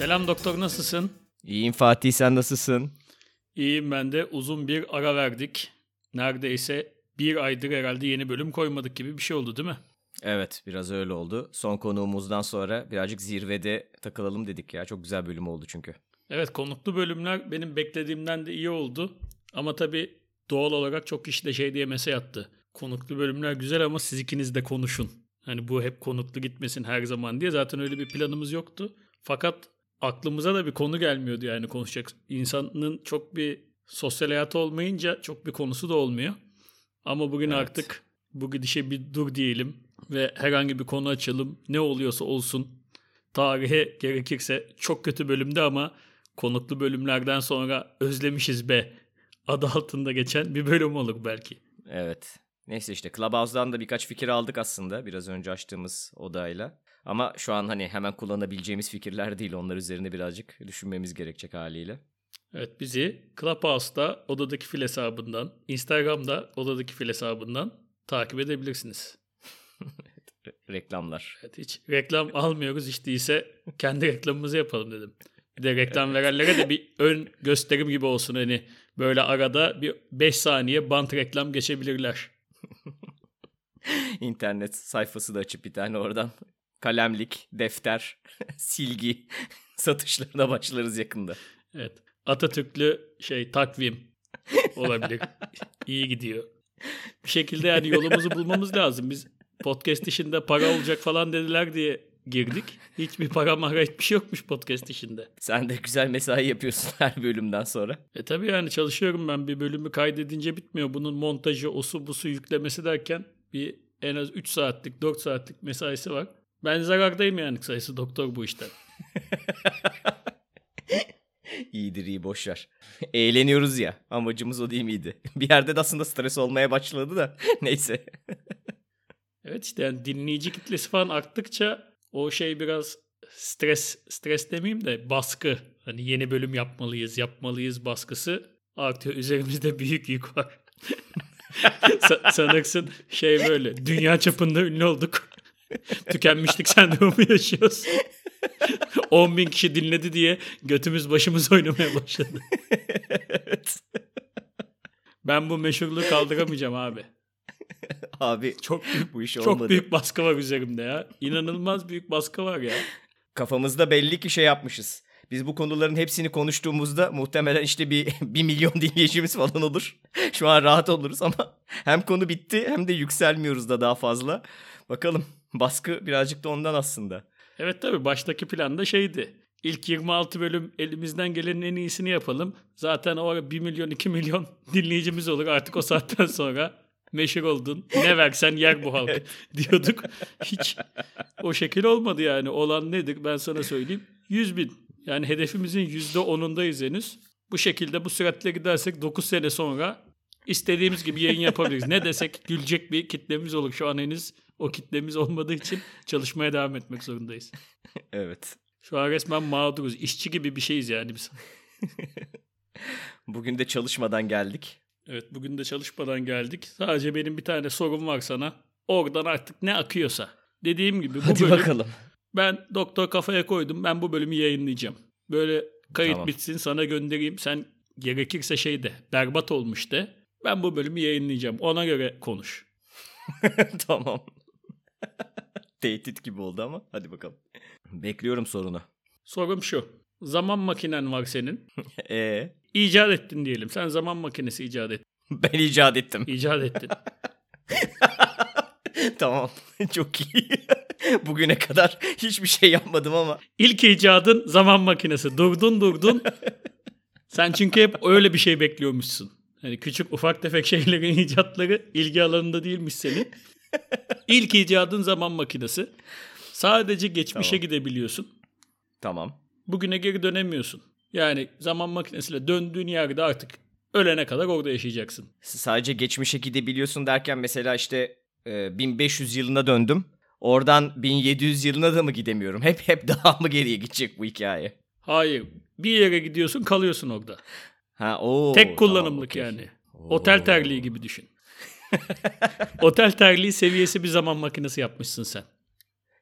Selam doktor nasılsın? İyiyim Fatih sen nasılsın? İyiyim ben de. Uzun bir ara verdik. Neredeyse bir aydır herhalde yeni bölüm koymadık gibi bir şey oldu değil mi? Evet biraz öyle oldu. Son konuğumuzdan sonra birazcık zirvede takılalım dedik ya. Çok güzel bölüm oldu çünkü. Evet konuklu bölümler benim beklediğimden de iyi oldu. Ama tabii doğal olarak çok kişi de şey diye mesaj attı. Konuklu bölümler güzel ama siz ikiniz de konuşun. Hani bu hep konuklu gitmesin her zaman diye zaten öyle bir planımız yoktu. Fakat aklımıza da bir konu gelmiyordu yani konuşacak. İnsanın çok bir sosyal hayatı olmayınca çok bir konusu da olmuyor. Ama bugün Evet. artık bu gidişe bir dur diyelim ve herhangi bir konu açalım. Ne oluyorsa olsun. Tarihe gerekirse çok kötü bölümde ama konuklu bölümlerden sonra özlemişiz be adı altında geçen bir bölüm olur belki. Evet. Neyse işte Clubhouse'dan da birkaç fikir aldık aslında biraz önce açtığımız odayla. Ama şu an hani hemen kullanabileceğimiz fikirler değil. Onlar üzerine birazcık düşünmemiz gerekecek haliyle. Evet bizi Clubhouse'da odadaki fil hesabından, Instagram'da odadaki fil hesabından takip edebilirsiniz. Re- reklamlar. Evet, hiç reklam almıyoruz hiç değilse kendi reklamımızı yapalım dedim. Bir de reklam verenlere de bir ön gösterim gibi olsun hani böyle arada bir 5 saniye bant reklam geçebilirler. İnternet sayfası da açıp bir tane oradan kalemlik, defter, silgi satışlarına başlarız yakında. Evet. Atatürklü şey takvim olabilir. İyi gidiyor. Bir şekilde yani yolumuzu bulmamız lazım. Biz podcast işinde para olacak falan dediler diye girdik. Hiçbir para mara hiçbir şey yokmuş podcast işinde. Sen de güzel mesai yapıyorsun her bölümden sonra. E tabii yani çalışıyorum ben bir bölümü kaydedince bitmiyor. Bunun montajı, osu busu yüklemesi derken bir en az 3 saatlik, 4 saatlik mesaisi var. Ben zarardayım yani sayısı doktor bu işten. İyidir iyi boşver. Eğleniyoruz ya. Amacımız o değil miydi? Bir yerde de aslında stres olmaya başladı da. Neyse. Evet işte yani dinleyici kitlesi falan arttıkça o şey biraz stres stres demeyeyim de baskı. Hani yeni bölüm yapmalıyız, yapmalıyız baskısı artıyor. Üzerimizde büyük yük var. Sa- sanırsın şey böyle dünya çapında ünlü olduk. Tükenmişlik sendromu yaşıyoruz. 10 bin kişi dinledi diye götümüz başımız oynamaya başladı. evet. Ben bu meşhurluğu kaldıramayacağım abi. Abi Çok büyük, bu iş çok olmadı. büyük baskı var üzerimde ya. İnanılmaz büyük baskı var ya. Kafamızda belli ki şey yapmışız. Biz bu konuların hepsini konuştuğumuzda muhtemelen işte bir, bir milyon dinleyicimiz falan olur. Şu an rahat oluruz ama hem konu bitti hem de yükselmiyoruz da daha fazla. Bakalım baskı birazcık da ondan aslında. Evet tabii baştaki plan da şeydi. İlk 26 bölüm elimizden gelenin en iyisini yapalım. Zaten o ara 1 milyon 2 milyon dinleyicimiz olur artık o saatten sonra. Meşhur oldun. Ne versen yer bu halk diyorduk. Hiç o şekil olmadı yani. Olan nedir ben sana söyleyeyim. 100 bin. Yani hedefimizin %10'undayız henüz. Bu şekilde bu süratle gidersek 9 sene sonra istediğimiz gibi yayın yapabiliriz. Ne desek gülecek bir kitlemiz olur. Şu an henüz o kitlemiz olmadığı için çalışmaya devam etmek zorundayız. Evet. Şu an resmen mağduruz. İşçi gibi bir şeyiz yani biz. Bugün de çalışmadan geldik. Evet bugün de çalışmadan geldik. Sadece benim bir tane sorum var sana. Oradan artık ne akıyorsa. Dediğim gibi bu Hadi bölüm bakalım. ben doktor kafaya koydum. Ben bu bölümü yayınlayacağım. Böyle kayıt Tamam. bitsin sana göndereyim. Sen gerekirse şey de berbat olmuş de. Ben bu bölümü yayınlayacağım. Ona göre konuş. tamam. Tehdit gibi oldu ama hadi bakalım. Bekliyorum sorunu. Sorum şu. Zaman makinen var senin. Ee, İcat ettin diyelim. Sen zaman makinesi icat ettin. ben icat ettim. İcat ettin. tamam. Çok iyi. Bugüne kadar hiçbir şey yapmadım ama İlk icadın zaman makinesi. Durdun durdun. Sen çünkü hep öyle bir şey bekliyormuşsun. Hani küçük ufak tefek şeylerin icatları ilgi alanında değilmiş senin. İlk icadın zaman makinesi. Sadece geçmişe Tamam. gidebiliyorsun. tamam. Bugüne geri dönemiyorsun. Yani zaman makinesiyle döndüğün yerde artık ölene kadar orada yaşayacaksın. Sadece geçmişe gidebiliyorsun derken mesela işte e, 1500 yılına döndüm. Oradan 1700 yılına da mı gidemiyorum? Hep hep daha mı geriye gidecek bu hikaye? Hayır. Bir yere gidiyorsun kalıyorsun orada. Ha o. Tek kullanımlık yani. Otel terliği gibi düşün. Otel terliği seviyesi bir zaman makinesi yapmışsın sen.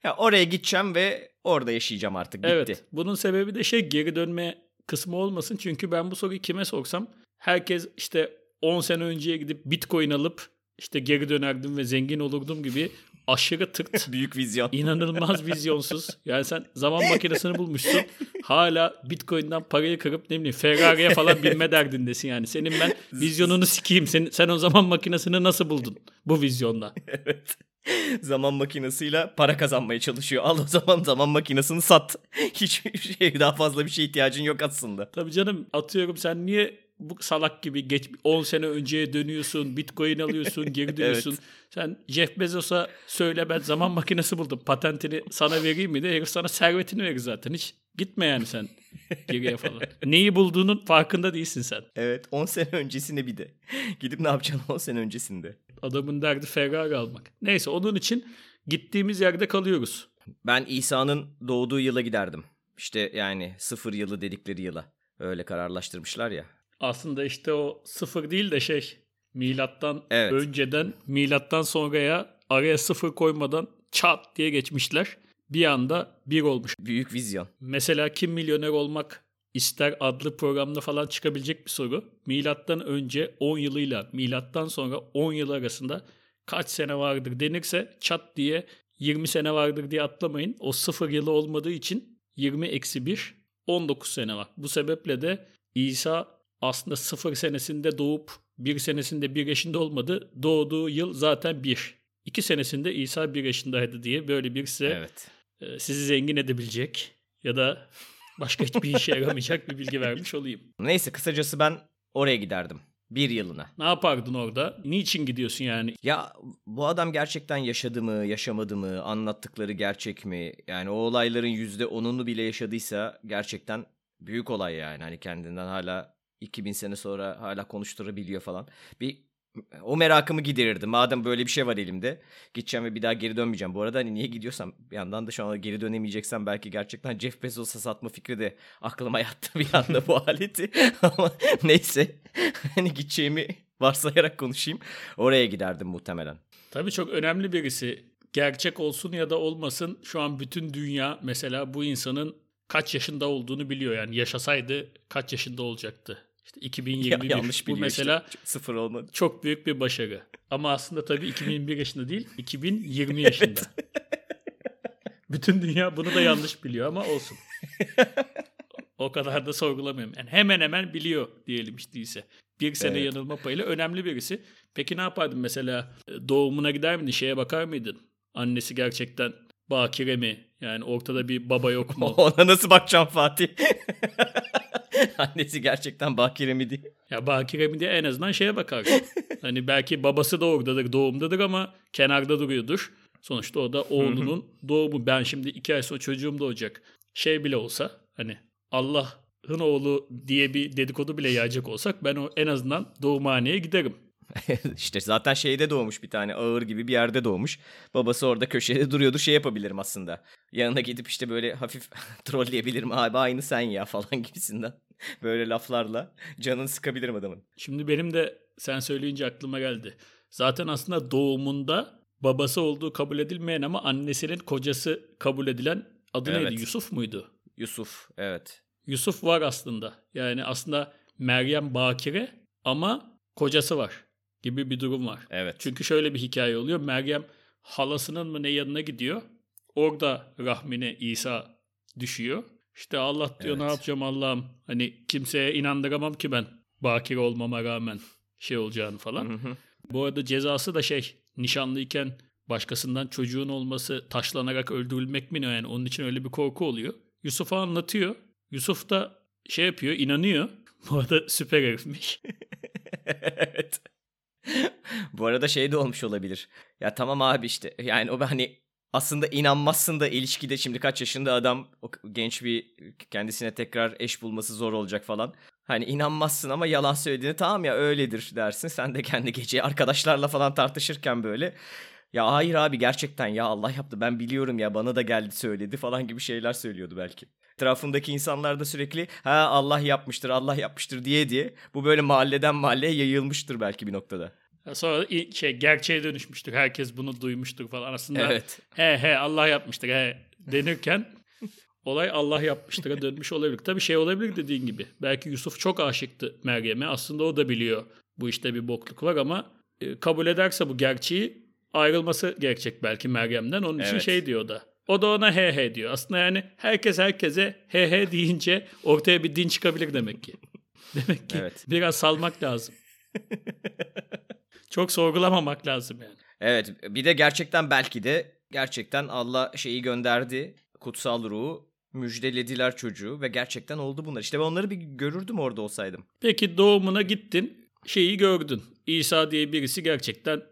Ya oraya gideceğim ve orada yaşayacağım artık. Bitti. Evet. Bunun sebebi de şey geri dönme kısmı olmasın. Çünkü ben bu soruyu kime sorsam herkes işte 10 sene önceye gidip Bitcoin alıp işte geri dönerdim ve zengin olurdum gibi aşırı tırt, Büyük vizyon. inanılmaz vizyonsuz. Yani sen zaman makinesini bulmuşsun. Hala Bitcoin'den parayı kırıp ne bileyim Ferrari'ye falan binme derdindesin yani. Senin ben vizyonunu sikeyim. Sen, sen o zaman makinesini nasıl buldun bu vizyonda? evet. Zaman makinesiyle para kazanmaya çalışıyor. Al o zaman zaman makinesini sat. Hiçbir şey daha fazla bir şey ihtiyacın yok aslında. Tabii canım atıyorum sen niye bu salak gibi geç 10 sene önceye dönüyorsun, Bitcoin alıyorsun, geri dönüyorsun. Evet. Sen Jeff Bezos'a söyle ben zaman makinesi buldum. Patentini sana vereyim mi de herif sana servetini verir zaten. Hiç gitme yani sen geriye falan. Neyi bulduğunun farkında değilsin sen. Evet 10 sene öncesinde bir de. Gidip ne yapacaksın 10 sene öncesinde? Adamın derdi Ferrari almak. Neyse onun için gittiğimiz yerde kalıyoruz. Ben İsa'nın doğduğu yıla giderdim. İşte yani sıfır yılı dedikleri yıla. Öyle kararlaştırmışlar ya. Aslında işte o sıfır değil de şey milattan Evet. önceden milattan sonraya araya sıfır koymadan çat diye geçmişler. Bir anda bir olmuş. Büyük vizyon. Mesela kim milyoner olmak ister adlı programda falan çıkabilecek bir soru. Milattan önce 10 yılıyla milattan sonra 10 yıl arasında kaç sene vardır denirse çat diye 20 sene vardır diye atlamayın. O sıfır yılı olmadığı için 20 eksi 1 19 sene var. Bu sebeple de İsa aslında sıfır senesinde doğup bir senesinde bir yaşında olmadı. Doğduğu yıl zaten bir. İki senesinde İsa bir yaşındaydı diye böyle bir size Evet. e, sizi zengin edebilecek ya da başka hiçbir işe yaramayacak bir bilgi vermiş olayım. Neyse kısacası ben oraya giderdim. Bir yılına. Ne yapardın orada? Niçin gidiyorsun yani? Ya bu adam gerçekten yaşadı mı, yaşamadı mı, anlattıkları gerçek mi? Yani o olayların yüzde onunu bile yaşadıysa gerçekten büyük olay yani. Hani kendinden hala 2000 sene sonra hala konuşturabiliyor falan. Bir o merakımı giderirdim. Madem böyle bir şey var elimde. Gideceğim ve bir daha geri dönmeyeceğim. Bu arada hani niye gidiyorsam bir yandan da şu an geri dönemeyeceksem belki gerçekten Jeff Bezos'a satma fikri de aklıma yattı bir anda bu aleti. Ama neyse. Hani gideceğimi varsayarak konuşayım. Oraya giderdim muhtemelen. Tabii çok önemli birisi. Gerçek olsun ya da olmasın şu an bütün dünya mesela bu insanın kaç yaşında olduğunu biliyor. Yani yaşasaydı kaç yaşında olacaktı. İşte 2021 Ya, yanlış bu mesela işte. Sıfır olmadı. çok büyük bir başarı. Ama aslında tabii 2021 yaşında değil 2020 yaşında. Bütün dünya bunu da yanlış biliyor ama olsun. o kadar da sorgulamıyorum. Yani hemen hemen biliyor diyelim işte değilse. Bir sene Evet. yanılma payıyla önemli birisi. Peki ne yapardın mesela? E, Doğumuna gider miydin? Şeye bakar mıydın? Annesi gerçekten bakire mi? Yani ortada bir baba yok mu? Ona nasıl bakacağım Fatih? Annesi gerçekten bakire mi diye. Ya bakire mi diye en azından şeye bakar. hani belki babası da oradadır, doğumdadır ama kenarda duruyordur. Sonuçta o da oğlunun doğumu. Ben şimdi iki ay sonra çocuğum doğacak. Şey bile olsa hani Allah'ın oğlu diye bir dedikodu bile yayacak olsak ben o en azından doğumhaneye giderim. işte zaten şeyde doğmuş bir tane ağır gibi bir yerde doğmuş. Babası orada köşede duruyordu şey yapabilirim aslında. Yanına gidip işte böyle hafif trolleyebilirim abi aynı sen ya falan gibisinden. Böyle laflarla canını sıkabilirim adamın. Şimdi benim de sen söyleyince aklıma geldi. Zaten aslında doğumunda babası olduğu kabul edilmeyen ama annesinin kocası kabul edilen adı Evet. neydi? Yusuf muydu? Yusuf evet. Yusuf var aslında. Yani aslında Meryem bakire ama kocası var gibi bir durum var. Evet. Çünkü şöyle bir hikaye oluyor. Meryem halasının mı ne yanına gidiyor. Orada rahmine İsa düşüyor. İşte Allah diyor ne Evet. yapacağım Allah'ım. Hani kimseye inandıramam ki ben bakire olmama rağmen şey olacağını falan. Hı hı. Bu arada cezası da şey nişanlıyken başkasından çocuğun olması taşlanarak öldürülmek mi ne yani onun için öyle bir korku oluyor. Yusuf'a anlatıyor. Yusuf da şey yapıyor inanıyor. Bu arada süper herifmiş. evet. Bu arada şey de olmuş olabilir. Ya tamam abi işte yani o hani aslında inanmazsın da ilişkide şimdi kaç yaşında adam genç bir kendisine tekrar eş bulması zor olacak falan. Hani inanmazsın ama yalan söylediğini tamam ya öyledir dersin. Sen de kendi gece arkadaşlarla falan tartışırken böyle ya hayır abi gerçekten ya Allah yaptı ben biliyorum ya bana da geldi söyledi falan gibi şeyler söylüyordu belki. Etrafındaki insanlar da sürekli ha Allah yapmıştır Allah yapmıştır diye diye bu böyle mahalleden mahalleye yayılmıştır belki bir noktada. Sonra şey gerçeğe dönüşmüştür. Herkes bunu duymuştur falan. Aslında Evet. he he Allah yapmıştır he denirken olay Allah yapmıştır'a dönmüş olabilir. Tabii şey olabilir dediğin gibi. Belki Yusuf çok aşıktı Meryem'e. Aslında o da biliyor bu işte bir bokluk var ama e, kabul ederse bu gerçeği ayrılması gerekecek belki Meryem'den. Onun için Evet. şey diyor da. O da ona he he diyor. Aslında yani herkes herkese he he deyince ortaya bir din çıkabilir demek ki. Demek ki Evet. biraz salmak lazım. Çok sorgulamamak lazım yani. Evet bir de gerçekten belki de gerçekten Allah şeyi gönderdi. Kutsal ruhu müjdelediler çocuğu ve gerçekten oldu bunlar. İşte ben onları bir görürdüm orada olsaydım. Peki doğumuna gittin, şeyi gördün. İsa diye birisi gerçekten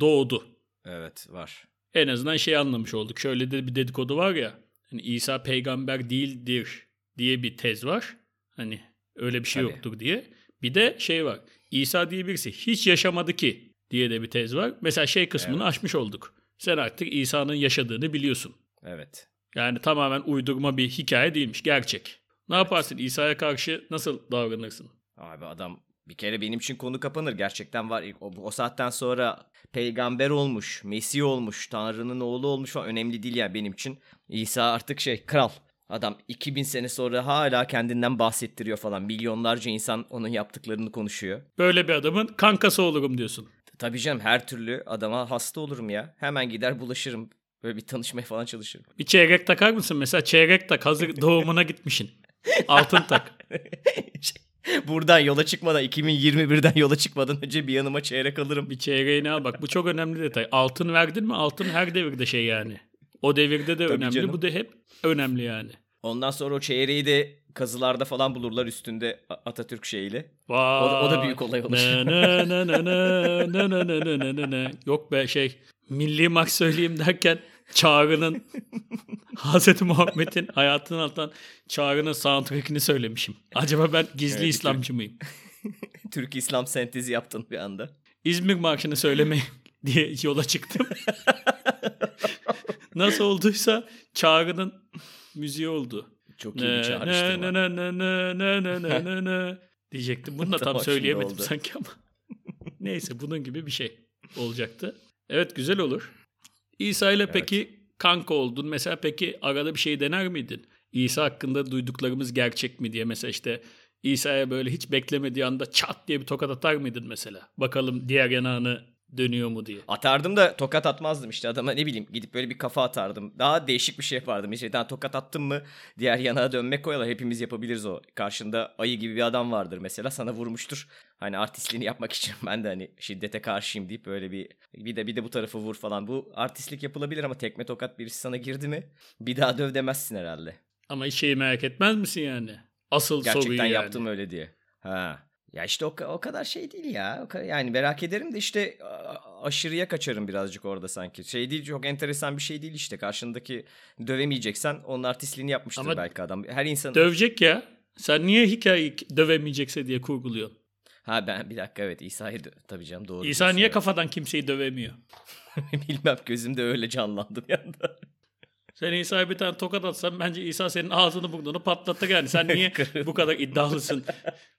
doğdu. Evet var. En azından şey anlamış olduk. Şöyle de bir dedikodu var ya. Hani İsa peygamber değildir diye bir tez var. Hani öyle bir şey Tabii. yoktur diye. Bir de şey var. İsa diye birisi hiç yaşamadı ki diye de bir tez var. Mesela şey kısmını aşmış olduk. Sen artık İsa'nın yaşadığını biliyorsun. Evet. Yani tamamen uydurma bir hikaye değilmiş. Gerçek. Ne yaparsın? İsa'ya karşı nasıl davranırsın? Abi adam bir kere benim için konu kapanır. Gerçekten var. O, o saatten sonra peygamber olmuş, Mesih olmuş, Tanrı'nın oğlu olmuş falan önemli değil yani benim için. İsa artık şey kral. Adam 2000 sene sonra hala kendinden bahsettiriyor falan. Milyonlarca insan onun yaptıklarını konuşuyor. Böyle bir adamın kankası olurum diyorsun. Tabii canım her türlü adama hasta olurum ya. Hemen gider bulaşırım. Böyle bir tanışmaya falan çalışırım. Bir çeyrek takar mısın? Mesela çeyrek tak hazır doğumuna gitmişsin. Altın tak. Buradan yola çıkmadan 2021'den yola çıkmadan önce bir yanıma çeyrek alırım. Bir çeyreğini al bak bu çok önemli detay. Altın verdin mi altın her devirde şey yani. O devirde de Tabii önemli canım. bu da hep önemli yani. Ondan sonra o çeyreği de kazılarda falan bulurlar üstünde Atatürk şeyiyle. Vay. O da- o da büyük olay olur. Ne, ne, ne, ne, ne, ne, ne, ne, ne, ne, ne. Yok be şey milli maç söyleyeyim derken Çağrı'nın Hz. Muhammed'in hayatını atan Çağrı'nın soundtrack'ini söylemişim. Acaba ben gizli evet, İslamcı mıyım? Türk İslam sentezi yaptın bir anda. İzmir Marşı'nı söyleme diye yola çıktım. Nasıl olduysa Çağrı'nın müziği oldu. Çok iyi bir çağrıştırma. Ne ne ne ne ne ne ne ne diyecektim. Bunu da tam, tam söyleyemedim sanki ama. Neyse bunun gibi bir şey olacaktı. Evet güzel olur. İsa ile peki kanka oldun. Mesela peki arada bir şey dener miydin? İsa hakkında duyduklarımız gerçek mi diye mesela işte İsa'ya böyle hiç beklemediği anda çat diye bir tokat atar mıydın mesela? Bakalım diğer yanağını dönüyor mu diye. Atardım da tokat atmazdım işte adama ne bileyim gidip böyle bir kafa atardım. Daha değişik bir şey yapardım. İşte daha tokat attım mı diğer yanağa dönmek koyarlar. Hepimiz yapabiliriz o. Karşında ayı gibi bir adam vardır mesela sana vurmuştur. Hani artistliğini yapmak için ben de hani şiddete karşıyım deyip böyle bir bir de bir de bu tarafı vur falan. Bu artistlik yapılabilir ama tekme tokat birisi sana girdi mi bir daha döv demezsin herhalde. Ama şeyi merak etmez misin yani? Asıl soruyu Gerçekten yani. yaptım öyle diye. Ha. Ya işte o, o kadar şey değil ya. Yani merak ederim de işte aşırıya kaçarım birazcık orada sanki. Şey değil çok enteresan bir şey değil işte. Karşındaki dövemeyeceksen onun artistliğini yapmıştır Ama belki adam. Her insan... Dövecek ya. Sen niye hikayeyi dövemeyecekse diye kurguluyorsun. ha ben bir dakika evet İsa'yı dö- tabii canım doğru. İsa niye evet. kafadan kimseyi dövemiyor? Bilmem gözümde öyle canlandı bir anda. Sen İsa'ya bir tane tokat atsan bence İsa senin ağzını burnunu patlatır yani. Sen niye bu kadar iddialısın?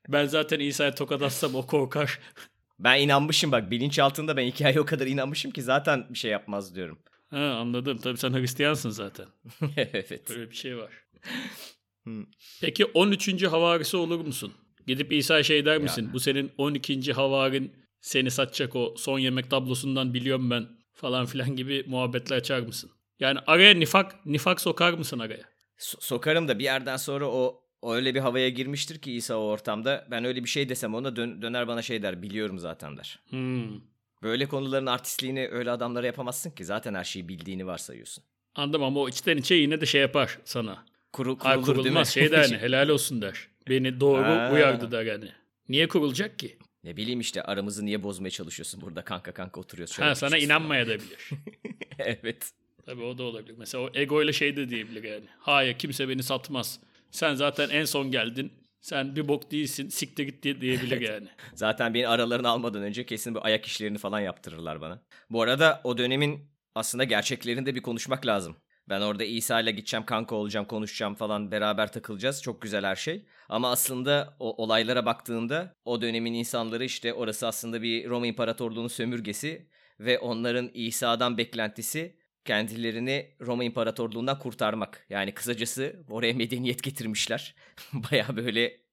Ben zaten İsa'ya tokat atsam o korkar. Ben inanmışım bak bilinçaltında ben hikayeye o kadar inanmışım ki zaten bir şey yapmaz diyorum. Ha, anladım. Tabii sen Hristiyansın zaten. evet. Böyle bir şey var. Hı. Peki 13. havarisi olur musun? Gidip İsa şey der misin? Bu senin 12. havarin seni satacak o son yemek tablosundan biliyorum ben falan filan gibi muhabbetler açar mısın? Yani araya nifak nifak sokar mısın araya? So- sokarım da bir yerden sonra o, o öyle bir havaya girmiştir ki İsa o ortamda. Ben öyle bir şey desem ona dön- döner bana şey der biliyorum zaten der. Hmm. Böyle konuların artistliğini öyle adamlara yapamazsın ki zaten her şeyi bildiğini varsayıyorsun. Anladım ama o içten içe yine de şey yapar sana. Kuru, kurulur mi? kurulmaz şey der yani helal olsun der. Beni doğru Ha. uyardı der yani. Niye kurulacak ki? ne bileyim işte aramızı niye bozmaya çalışıyorsun burada kanka kanka oturuyoruz. Ha sana inanmaya da bilir. evet. Tabii o da olabilir. Mesela o ego ile şey de diyebilir yani. Hayır kimse beni satmaz. Sen zaten en son geldin. Sen bir bok değilsin. Siktir git diye diyebilir yani. Zaten beni aralarına almadan önce kesin bu ayak işlerini falan yaptırırlar bana. Bu arada o dönemin aslında gerçeklerini de bir konuşmak lazım. Ben orada İsa ile gideceğim, kanka olacağım, konuşacağım falan beraber takılacağız. Çok güzel her şey. Ama aslında o olaylara baktığında o dönemin insanları işte orası aslında bir Roma İmparatorluğu'nun sömürgesi ve onların İsa'dan beklentisi kendilerini Roma İmparatorluğu'ndan kurtarmak. Yani kısacası oraya medeniyet getirmişler. Baya böyle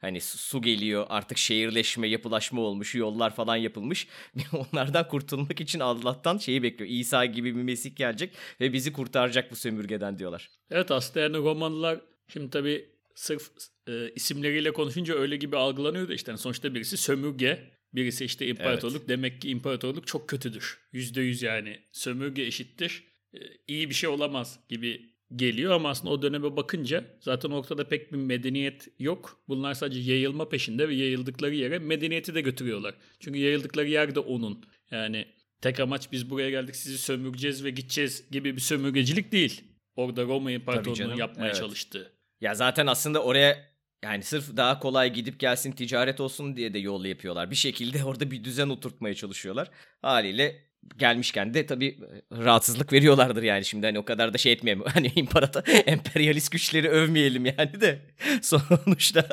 hani su geliyor artık şehirleşme, yapılaşma olmuş, yollar falan yapılmış. Onlardan kurtulmak için Allah'tan şeyi bekliyor. İsa gibi bir Mesih gelecek ve bizi kurtaracak bu sömürgeden diyorlar. Evet aslında yani Romalılar şimdi tabii sırf e, isimleriyle konuşunca öyle gibi algılanıyor da işte yani sonuçta birisi sömürge, birisi işte imparatorluk. Evet. Demek ki imparatorluk çok kötüdür. Yüzde yüz yani sömürge eşittir. E, iyi bir şey olamaz gibi geliyor ama aslında o döneme bakınca zaten ortada pek bir medeniyet yok. Bunlar sadece yayılma peşinde ve yayıldıkları yere medeniyeti de götürüyorlar. Çünkü yayıldıkları yer de onun. Yani tek amaç biz buraya geldik sizi sömüreceğiz ve gideceğiz gibi bir sömürgecilik değil. Orada Roma İmparatorluğu'nu yapmaya evet. çalıştı. Ya zaten aslında oraya yani sırf daha kolay gidip gelsin ticaret olsun diye de yol yapıyorlar. Bir şekilde orada bir düzen oturtmaya çalışıyorlar. Haliyle gelmişken de tabii e, rahatsızlık veriyorlardır yani şimdi hani o kadar da şey etmeyelim. Hani imparator emperyalist güçleri övmeyelim yani de sonuçta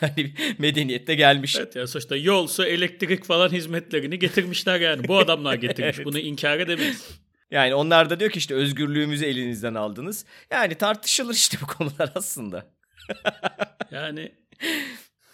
hani medeniyette gelmiş. Evet ya sonuçta yol, su, elektrik falan hizmetlerini getirmişler yani. Bu adamlar getirmiş. evet. Bunu inkar edemeyiz. Yani onlar da diyor ki işte özgürlüğümüzü elinizden aldınız. Yani tartışılır işte bu konular aslında. yani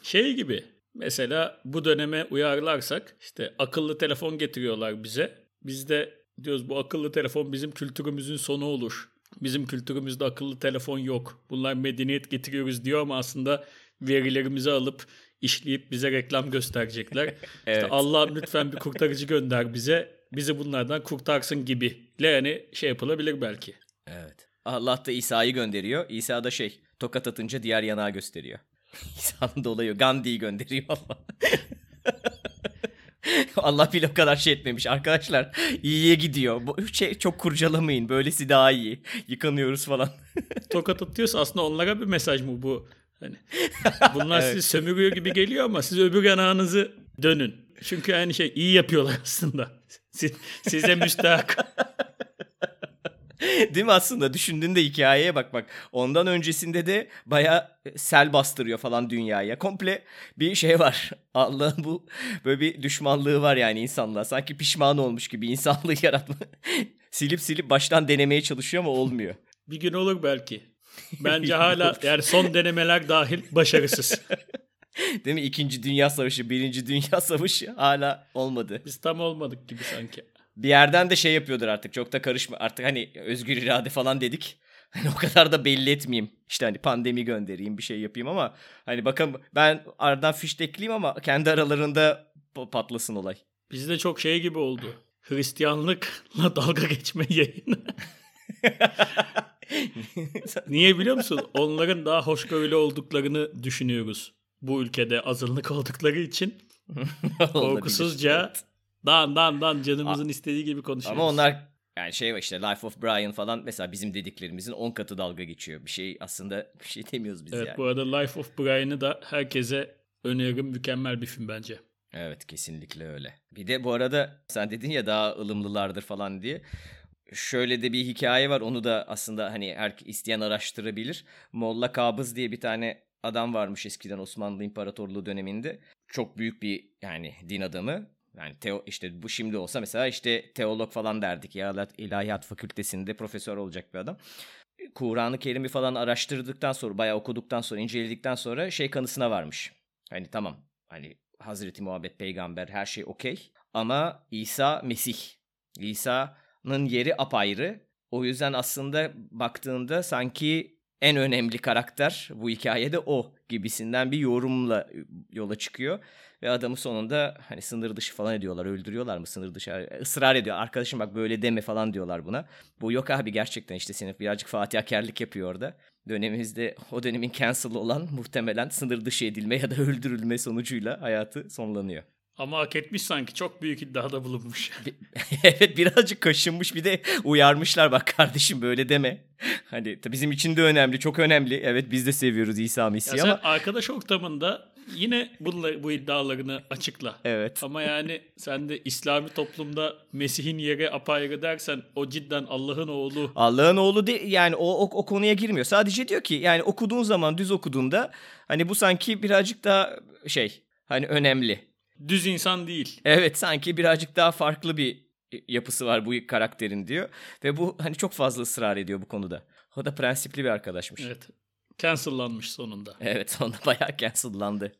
şey gibi mesela bu döneme uyarlarsak işte akıllı telefon getiriyorlar bize. Biz de diyoruz bu akıllı telefon bizim kültürümüzün sonu olur. Bizim kültürümüzde akıllı telefon yok. Bunlar medeniyet getiriyoruz diyor ama aslında verilerimizi alıp işleyip bize reklam gösterecekler. evet. İşte Allah lütfen bir kurtarıcı gönder bize. Bizi bunlardan kurtarsın gibi. Yani şey yapılabilir belki. Evet. Allah da İsa'yı gönderiyor. İsa da şey tokat atınca diğer yanağı gösteriyor. İsa'nın dolayı Gandhi'yi gönderiyor Allah. Allah bile o kadar şey etmemiş. Arkadaşlar iyiye gidiyor. Bu şey çok kurcalamayın. Böylesi daha iyi. Yıkanıyoruz falan. Tokat atıyorsa aslında onlara bir mesaj mı bu? Hani bunlar evet. sizi sömürüyor gibi geliyor ama siz öbür yanağınızı dönün. Çünkü aynı şey iyi yapıyorlar aslında. Siz, size müstahak. Değil mi aslında düşündüğünde hikayeye bak bak. Ondan öncesinde de baya sel bastırıyor falan dünyaya. Komple bir şey var. Allah'ın bu böyle bir düşmanlığı var yani insanlığa. Sanki pişman olmuş gibi insanlığı yaratma. silip silip baştan denemeye çalışıyor ama olmuyor. Bir gün olur belki. Bence hala yani son denemeler dahil başarısız. Değil mi? İkinci Dünya Savaşı, Birinci Dünya Savaşı hala olmadı. Biz tam olmadık gibi sanki bir yerden de şey yapıyordur artık. Çok da karışma. Artık hani özgür irade falan dedik. Hani o kadar da belli etmeyeyim. İşte hani pandemi göndereyim bir şey yapayım ama hani bakın ben aradan fiştekleyeyim ama kendi aralarında patlasın olay. Bizde çok şey gibi oldu. Hristiyanlıkla dalga geçme yayını. Niye biliyor musun? Onların daha hoşgörülü olduklarını düşünüyoruz. Bu ülkede azınlık oldukları için korkusuzca Dan dan dan canımızın A- istediği gibi konuşuyoruz. Ama onlar yani şey var işte Life of Brian falan mesela bizim dediklerimizin 10 katı dalga geçiyor. Bir şey aslında bir şey demiyoruz biz evet, yani. bu arada Life of Brian'ı da herkese öneririm. Mükemmel bir film bence. Evet kesinlikle öyle. Bir de bu arada sen dedin ya daha ılımlılardır falan diye. Şöyle de bir hikaye var onu da aslında hani her isteyen araştırabilir. Molla Kabız diye bir tane adam varmış eskiden Osmanlı İmparatorluğu döneminde. Çok büyük bir yani din adamı. Yani teo, işte bu şimdi olsa mesela işte teolog falan derdik ya ilahiyat fakültesinde profesör olacak bir adam. Kur'an-ı Kerim'i falan araştırdıktan sonra bayağı okuduktan sonra inceledikten sonra şey kanısına varmış. Hani tamam hani Hazreti Muhammed peygamber her şey okey ama İsa Mesih. İsa'nın yeri apayrı. O yüzden aslında baktığında sanki en önemli karakter bu hikayede o gibisinden bir yorumla yola çıkıyor. Ve adamı sonunda hani sınır dışı falan ediyorlar. Öldürüyorlar mı sınır dışı? ısrar ediyor. Arkadaşım bak böyle deme falan diyorlar buna. Bu yok abi gerçekten işte senin birazcık fatihakarlık yapıyor orada. Dönemimizde o dönemin cancel olan muhtemelen sınır dışı edilme ya da öldürülme sonucuyla hayatı sonlanıyor. Ama hak etmiş sanki. Çok büyük iddiada bulunmuş. evet birazcık kaşınmış bir de uyarmışlar bak kardeşim böyle deme. Hani bizim için de önemli çok önemli. Evet biz de seviyoruz İsa Mesih'i ama. arkadaş ortamında yine bunla, bu iddialarını açıkla. Evet. Ama yani sen de İslami toplumda Mesih'in yeri apayrı dersen o cidden Allah'ın oğlu. Allah'ın oğlu de, yani o, o, o konuya girmiyor. Sadece diyor ki yani okuduğun zaman düz okuduğunda hani bu sanki birazcık daha şey hani önemli. Düz insan değil. Evet sanki birazcık daha farklı bir yapısı var bu karakterin diyor. Ve bu hani çok fazla ısrar ediyor bu konuda. O da prensipli bir arkadaşmış. Evet. Cancellanmış sonunda. Evet sonunda bayağı cancellandı.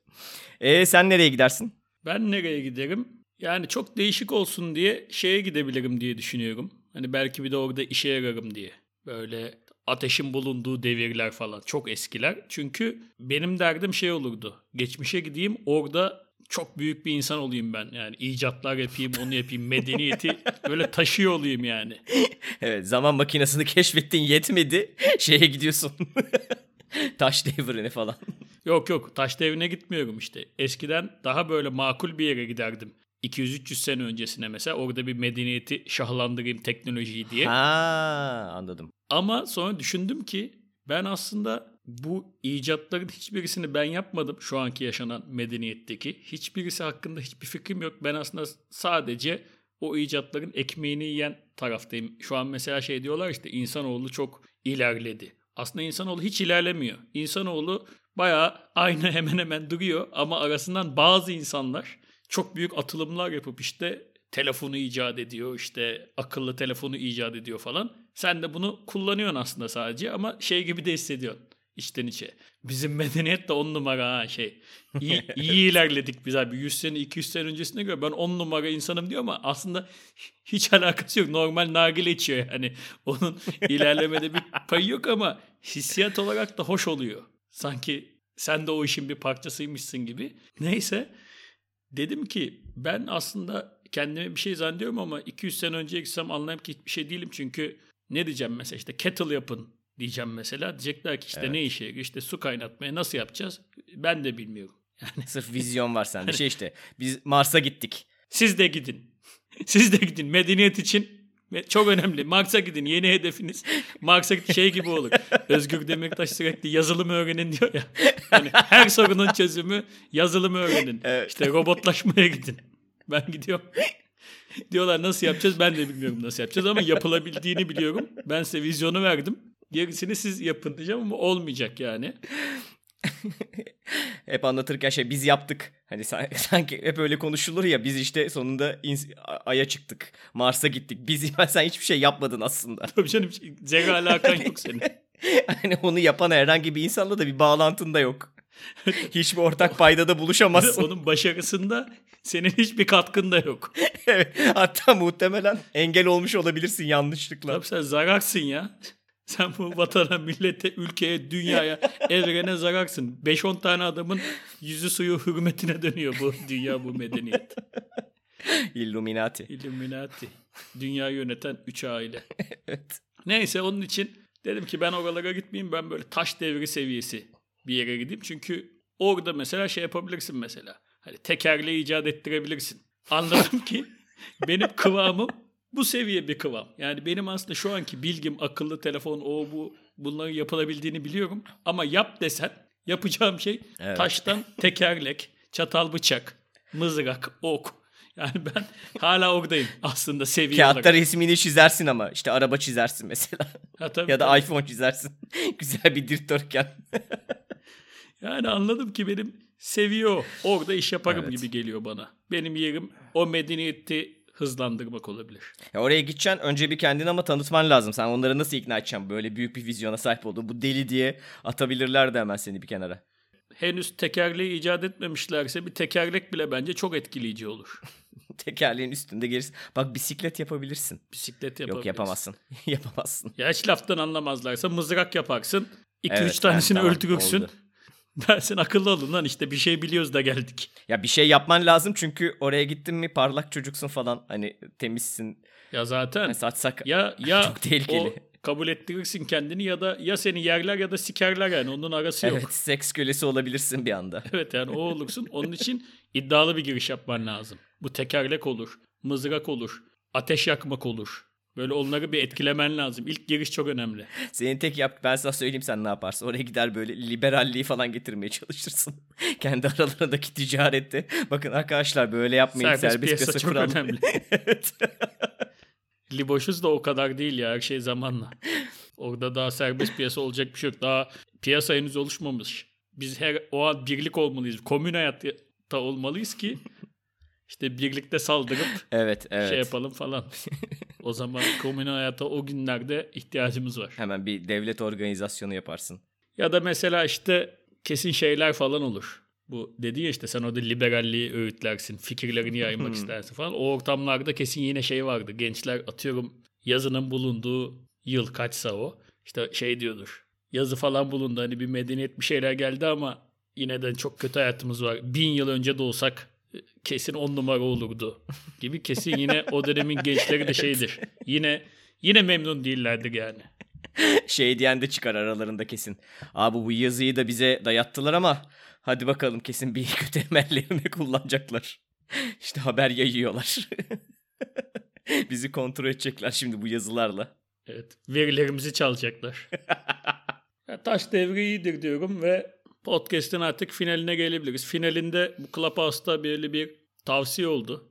E sen nereye gidersin? Ben nereye giderim? Yani çok değişik olsun diye şeye gidebilirim diye düşünüyorum. Hani belki bir de orada işe yararım diye. Böyle ateşin bulunduğu devirler falan çok eskiler. Çünkü benim derdim şey olurdu. Geçmişe gideyim orada çok büyük bir insan olayım ben. Yani icatlar yapayım, onu yapayım, medeniyeti böyle taşıyor olayım yani. Evet zaman makinesini keşfettin yetmedi. Şeye gidiyorsun. Taş devrine falan. Yok yok taş devrine gitmiyorum işte. Eskiden daha böyle makul bir yere giderdim. 200-300 sene öncesine mesela orada bir medeniyeti şahlandırayım teknolojiyi diye. Ha anladım. Ama sonra düşündüm ki ben aslında bu icatların hiçbirisini ben yapmadım şu anki yaşanan medeniyetteki. Hiçbirisi hakkında hiçbir fikrim yok. Ben aslında sadece o icatların ekmeğini yiyen taraftayım. Şu an mesela şey diyorlar işte insanoğlu çok ilerledi. Aslında insanoğlu hiç ilerlemiyor. İnsanoğlu bayağı aynı hemen hemen duruyor ama arasından bazı insanlar çok büyük atılımlar yapıp işte telefonu icat ediyor, işte akıllı telefonu icat ediyor falan. Sen de bunu kullanıyorsun aslında sadece ama şey gibi de hissediyorsun içten içe. Bizim medeniyet de on numara ha şey. İyi, iyi ilerledik biz abi. 100 sene 200 sene öncesine göre ben on numara insanım diyor ama aslında hiç alakası yok. Normal nargile içiyor yani. Onun ilerlemede bir payı yok ama hissiyat olarak da hoş oluyor. Sanki sen de o işin bir parçasıymışsın gibi. Neyse dedim ki ben aslında kendime bir şey zannediyorum ama 200 sene önce gitsem anlayayım ki hiçbir şey değilim. Çünkü ne diyeceğim mesela işte kettle yapın diyeceğim mesela. Diyecekler ki işte Evet. ne işe? İşte su kaynatmaya nasıl yapacağız? Ben de bilmiyorum. Yani Sırf vizyon var sende. Şey işte biz Mars'a gittik. siz de gidin. Siz de gidin. Medeniyet için çok önemli. Mars'a gidin. Yeni hedefiniz. Mars'a gidin. Şey gibi olur. Özgür Demirtaş sürekli yazılım öğrenin diyor ya. Yani her sorunun çözümü yazılım öğrenin. Evet. İşte robotlaşmaya gidin. Ben gidiyorum. Diyorlar nasıl yapacağız? Ben de bilmiyorum nasıl yapacağız ama yapılabildiğini biliyorum. Ben size vizyonu verdim. Gerisini siz yapın diyeceğim ama olmayacak yani. Hep anlatırken şey biz yaptık. Hani san- sanki hep öyle konuşulur ya biz işte sonunda Ay'a çıktık. Mars'a gittik. Biz sen hiçbir şey yapmadın aslında. Tabii canım zerre alakan yok senin. hani onu yapan herhangi bir insanla da bir bağlantın da yok. Hiçbir ortak paydada buluşamazsın. Onun başarısında senin hiçbir katkın da yok. Evet, Hatta muhtemelen engel olmuş olabilirsin yanlışlıkla. Tabii sen zararsın ya. Sen bu vatana, millete, ülkeye, dünyaya, evrene zararsın. 5-10 tane adamın yüzü suyu hürmetine dönüyor bu dünya, bu medeniyet. Illuminati. Illuminati. Dünyayı yöneten üç aile. Evet. Neyse onun için dedim ki ben oralara gitmeyeyim. Ben böyle taş devri seviyesi bir yere gideyim. Çünkü orada mesela şey yapabilirsin mesela. Hani tekerleği icat ettirebilirsin. Anladım ki benim kıvamım bu seviye bir kıvam. Yani benim aslında şu anki bilgim, akıllı telefon, o bu bunların yapılabildiğini biliyorum. Ama yap desen yapacağım şey Evet. taştan tekerlek, çatal bıçak, mızrak, ok. Yani ben hala oradayım aslında seviye Kağıtta olarak. resmini çizersin ama işte araba çizersin mesela. Ha, tabii, ya da tabii. iPhone çizersin. Güzel bir dikdörtgen. Yani anladım ki benim seviye o. Orada iş yaparım Evet. gibi geliyor bana. Benim yerim o medeniyeti hızlandırmak olabilir. Ya oraya gideceksin önce bir kendini ama tanıtman lazım. Sen onları nasıl ikna edeceksin böyle büyük bir vizyona sahip olduğunu. Bu deli diye atabilirler de hemen seni bir kenara. Henüz tekerleği icat etmemişlerse bir tekerlek bile bence çok etkileyici olur. Tekerleğin üstünde gerisi. Bak bisiklet yapabilirsin. Bisiklet yapabiliriz. Yok yapamazsın. yapamazsın. Ya hiç laftan anlamazlarsa mızrak yaparsın. 2-3 Evet, tanesini evet, tamam, öldürürsün. oldu. Dersin akıllı olun lan işte bir şey biliyoruz da geldik. Ya bir şey yapman lazım çünkü oraya gittin mi parlak çocuksun falan. Hani temizsin. Ya zaten Hani saçsak. ya ya Çok tehlikeli. o kabul ettirirsin kendini ya da ya seni yerler ya da sikerler yani onun arası yok. Evet seks kölesi olabilirsin bir anda. Evet yani o olursun. Onun için iddialı bir giriş yapman lazım. Bu tekerlek olur, mızrak olur, ateş yakmak olur. Böyle onları bir etkilemen lazım. İlk giriş çok önemli. Senin tek yap ben sana söyleyeyim sen ne yaparsın. Oraya gider böyle liberalliği falan getirmeye çalışırsın. Kendi aralarındaki ticarette. Bakın arkadaşlar böyle yapmayın. Serbest Serbest, piyasa piyasa çok kuralım. önemli. evet. Liboşuz da o kadar değil ya her şey zamanla. Orada daha serbest piyasa olacak bir şey yok. Daha piyasa henüz oluşmamış. Biz her o an birlik olmalıyız. Komün hayatta olmalıyız ki işte birlikte saldırıp evet, evet. şey yapalım falan. o zaman komün hayata o günlerde ihtiyacımız var. Hemen bir devlet organizasyonu yaparsın. Ya da mesela işte kesin şeyler falan olur. Bu dedi ya işte sen orada liberalliği öğütlersin, fikirlerini yaymak istersin falan. O ortamlarda kesin yine şey vardı. Gençler atıyorum yazının bulunduğu yıl kaçsa o. İşte şey diyordur. Yazı falan bulundu hani bir medeniyet bir şeyler geldi ama yine de çok kötü hayatımız var. Bin yıl önce de olsak kesin on numara olurdu gibi kesin yine o dönemin gençleri de şeydir. Yine yine memnun değillerdir yani. Şey diyen de çıkar aralarında kesin. Abi bu yazıyı da bize dayattılar ama hadi bakalım kesin bir kötü emellerini kullanacaklar. İşte haber yayıyorlar. Bizi kontrol edecekler şimdi bu yazılarla. Evet. Verilerimizi çalacaklar. taş devri iyidir diyorum ve podcast'in artık finaline gelebiliriz. Finalinde bu Clubhouse'da böyle bir tavsiye oldu.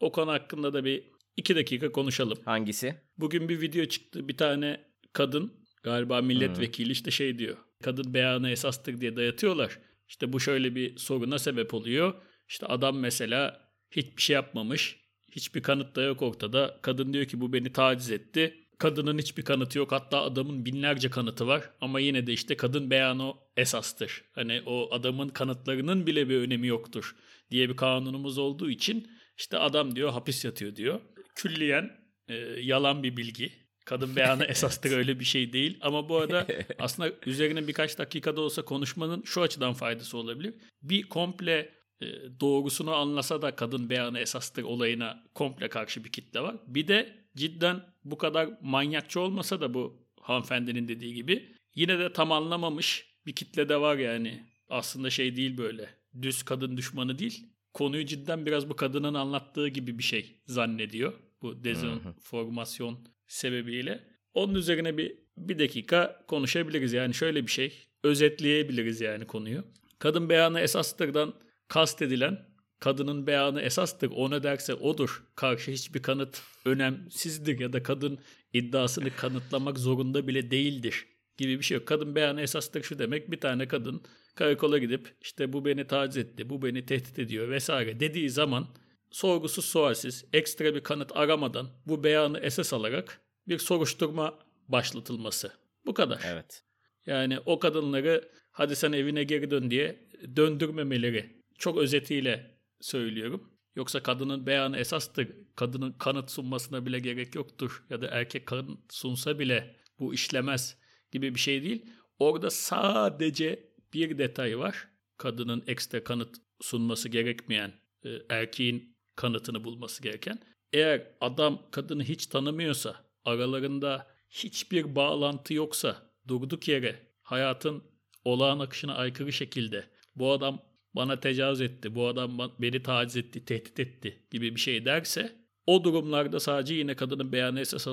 O konu hakkında da bir iki dakika konuşalım. Hangisi? Bugün bir video çıktı. Bir tane kadın galiba milletvekili işte şey diyor. Kadın beyanı esastır diye dayatıyorlar. İşte bu şöyle bir soruna sebep oluyor. İşte adam mesela hiçbir şey yapmamış. Hiçbir kanıt da yok ortada. Kadın diyor ki bu beni taciz etti. Kadının hiçbir kanıtı yok. Hatta adamın binlerce kanıtı var. Ama yine de işte kadın beyanı esastır. Hani o adamın kanıtlarının bile bir önemi yoktur diye bir kanunumuz olduğu için işte adam diyor hapis yatıyor diyor. Külliyen e, yalan bir bilgi. Kadın beyanı esastır öyle bir şey değil. Ama bu arada aslında üzerine birkaç dakikada olsa konuşmanın şu açıdan faydası olabilir. Bir komple e, doğrusunu anlasa da kadın beyanı esastır olayına komple karşı bir kitle var. Bir de cidden bu kadar manyakçı olmasa da bu hanımefendinin dediği gibi yine de tam anlamamış bir kitle de var yani. Aslında şey değil böyle düz kadın düşmanı değil. Konuyu cidden biraz bu kadının anlattığı gibi bir şey zannediyor. Bu dezenformasyon sebebiyle. Onun üzerine bir, bir dakika konuşabiliriz. Yani şöyle bir şey. Özetleyebiliriz yani konuyu. Kadın beyanı esastırdan kastedilen kadının beyanı esastır. O ne derse odur. Karşı hiçbir kanıt önemsizdir ya da kadın iddiasını kanıtlamak zorunda bile değildir gibi bir şey yok. Kadın beyanı esastır şu demek. Bir tane kadın karakola gidip işte bu beni taciz etti, bu beni tehdit ediyor vesaire dediği zaman sorgusuz sualsiz ekstra bir kanıt aramadan bu beyanı esas alarak bir soruşturma başlatılması. Bu kadar. Evet. Yani o kadınları hadi sen evine geri dön diye döndürmemeleri çok özetiyle söylüyorum. Yoksa kadının beyanı esastır. Kadının kanıt sunmasına bile gerek yoktur. Ya da erkek kanıt sunsa bile bu işlemez gibi bir şey değil. Orada sadece bir detay var. Kadının ekstra kanıt sunması gerekmeyen, e, erkeğin kanıtını bulması gereken. Eğer adam kadını hiç tanımıyorsa, aralarında hiçbir bağlantı yoksa, durduk yere hayatın olağan akışına aykırı şekilde bu adam bana tecavüz etti, bu adam beni taciz etti, tehdit etti gibi bir şey derse o durumlarda sadece yine kadının beyanı esas,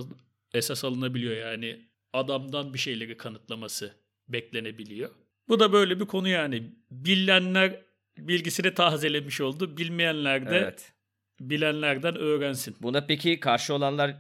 esas alınabiliyor. Yani adamdan bir şeyleri kanıtlaması beklenebiliyor. Bu da böyle bir konu yani. Bilenler bilgisini tazelemiş oldu. Bilmeyenler de Evet. bilenlerden öğrensin. Buna peki karşı olanlar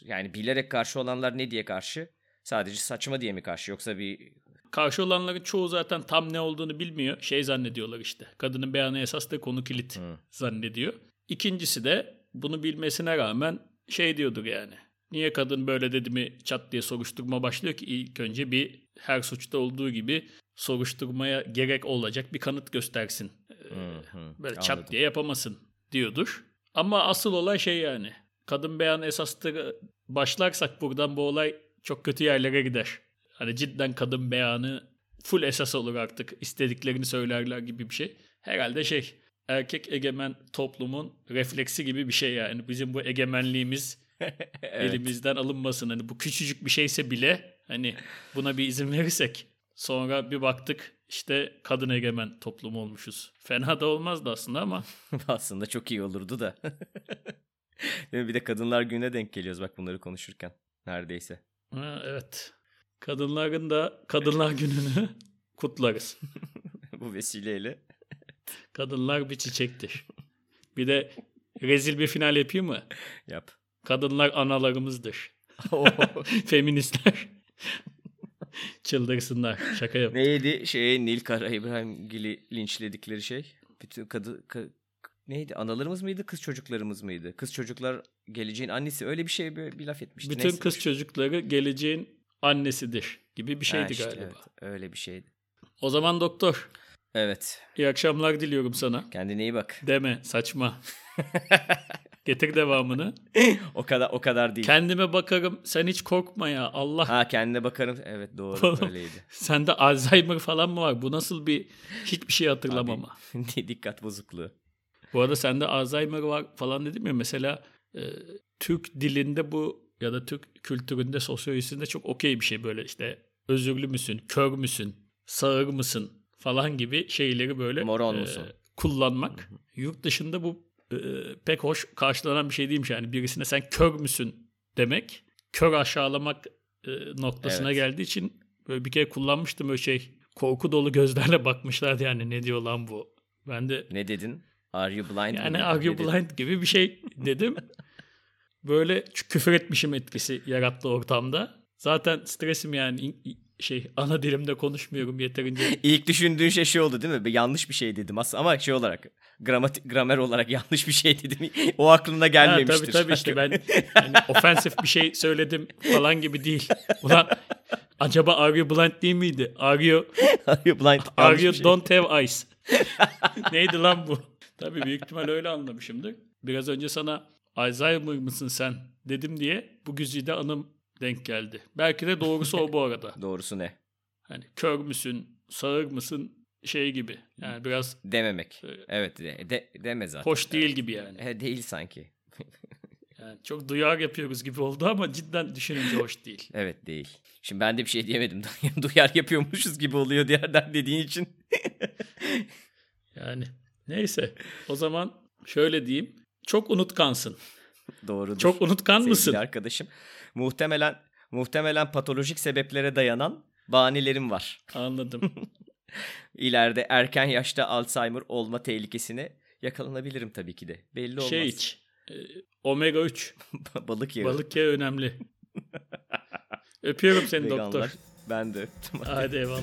yani bilerek karşı olanlar ne diye karşı? Sadece saçma diye mi karşı yoksa bir Karşı olanların çoğu zaten tam ne olduğunu bilmiyor. Şey zannediyorlar işte. Kadının beyanı esas da konu kilit Hı. zannediyor. İkincisi de bunu bilmesine rağmen şey diyordur yani. Niye kadın böyle dedi mi çat diye soruşturma başlıyor ki ilk önce bir her suçta olduğu gibi soruşturmaya gerek olacak bir kanıt göstersin. Ee, Hı hı, Böyle anladım. çat diye yapamasın diyordur. Ama asıl olay şey yani. Kadın beyanı esastır başlarsak buradan bu olay çok kötü yerlere gider. Hani cidden kadın beyanı full esas olur artık. istediklerini söylerler gibi bir şey. Herhalde şey erkek egemen toplumun refleksi gibi bir şey yani. Bizim bu egemenliğimiz Evet. elimizden alınmasın. Hani bu küçücük bir şeyse bile hani buna bir izin verirsek sonra bir baktık işte kadın egemen toplum olmuşuz. Fena da olmazdı aslında ama Aslında çok iyi olurdu da. bir de kadınlar gününe denk geliyoruz bak bunları konuşurken. Neredeyse. Ha, evet. Kadınların da Kadınlar Günü'nü kutlarız. Bu vesileyle. Kadınlar bir çiçektir. Bir de rezil bir final yapayım mı? Yap. Kadınlar analarımızdır. Feministler. Çıldırsınlar. Şaka yap. Neydi şey Nil Kara İbrahimgil'i linçledikleri şey? Bütün kadı ka- neydi? Analarımız mıydı, kız çocuklarımız mıydı? Kız çocuklar geleceğin annesi öyle bir şey bir, bir laf etmişti. Bütün Neyse, kız çocukları geleceğin annesidir gibi bir şeydi işte, galiba. evet, öyle bir şeydi. O zaman doktor Evet. iyi akşamlar diliyorum sana. Kendine iyi bak. Deme saçma. Getir devamını. O kadar o kadar değil. Kendime bakarım sen hiç korkma ya Allah. ha kendine bakarım. Evet doğru Oğlum. öyleydi. Sende Alzheimer falan mı var? Bu nasıl bir hiçbir şey hatırlamama. Dikkat bozukluğu. Bu arada sende Alzheimer var falan dedim ya mesela e, Türk dilinde bu ya da Türk kültüründe sosyolojisinde çok okey bir şey böyle işte özürlü müsün, kör müsün, sağır mısın falan gibi şeyleri böyle Moron e, musun? kullanmak. Yurt dışında bu e, pek hoş karşılanan bir şey değilmiş yani birisine sen kör müsün demek kör aşağılamak e, noktasına Evet. geldiği için böyle bir kere kullanmıştım öyle şey korku dolu gözlerle bakmışlardı yani ne diyor lan bu. Ben de Ne dedin? Are you blind? yani? Are You? Blind gibi bir şey dedim. Böyle küfür etmişim etkisi yarattı ortamda. Zaten stresim yani şey ana dilimde konuşmuyorum yeterince. İlk düşündüğün şey şey oldu değil mi? Yanlış bir şey dedim aslında ama şey olarak gramatik gramer olarak yanlış bir şey dedim. O aklına Ha, gelmemiştir. tabii tabii işte ben yani ofensif bir şey söyledim falan gibi değil. Ulan acaba Are You Blind değil miydi? Are You, Are you blind? are you şey. Don't Have Eyes? Neydi lan bu? Tabii büyük ihtimal öyle anlamışımdır. Biraz önce sana Alzheimer mısın sen dedim diye bu güzide anım denk geldi. Belki de doğrusu o bu arada. Doğrusu ne? Hani kör müsün, sağır mısın şey gibi. Yani biraz Dememek. Evet. Evet de, de- deme zaten. hoş değil gibi yani. He, değil sanki. yani. Çok duyar yapıyoruz gibi oldu ama cidden düşününce hoş değil. Evet değil. Şimdi ben de bir şey diyemedim. Duyar yapıyormuşuz gibi oluyor diğerden dediğin için. Yani neyse o zaman şöyle diyeyim. Çok unutkansın. Doğrudur. Çok unutkan Sevgili mısın? arkadaşım. Muhtemelen muhtemelen patolojik sebeplere dayanan bahanelerim var. Anladım. İleride erken yaşta Alzheimer olma tehlikesine yakalanabilirim tabii ki de. Belli olmaz. şey iç. e, Omega 3. Balık yağı. Balık yağı önemli. Öpüyorum seni Veganlar. doktor. Ben de öptüm. Hadi eyvallah.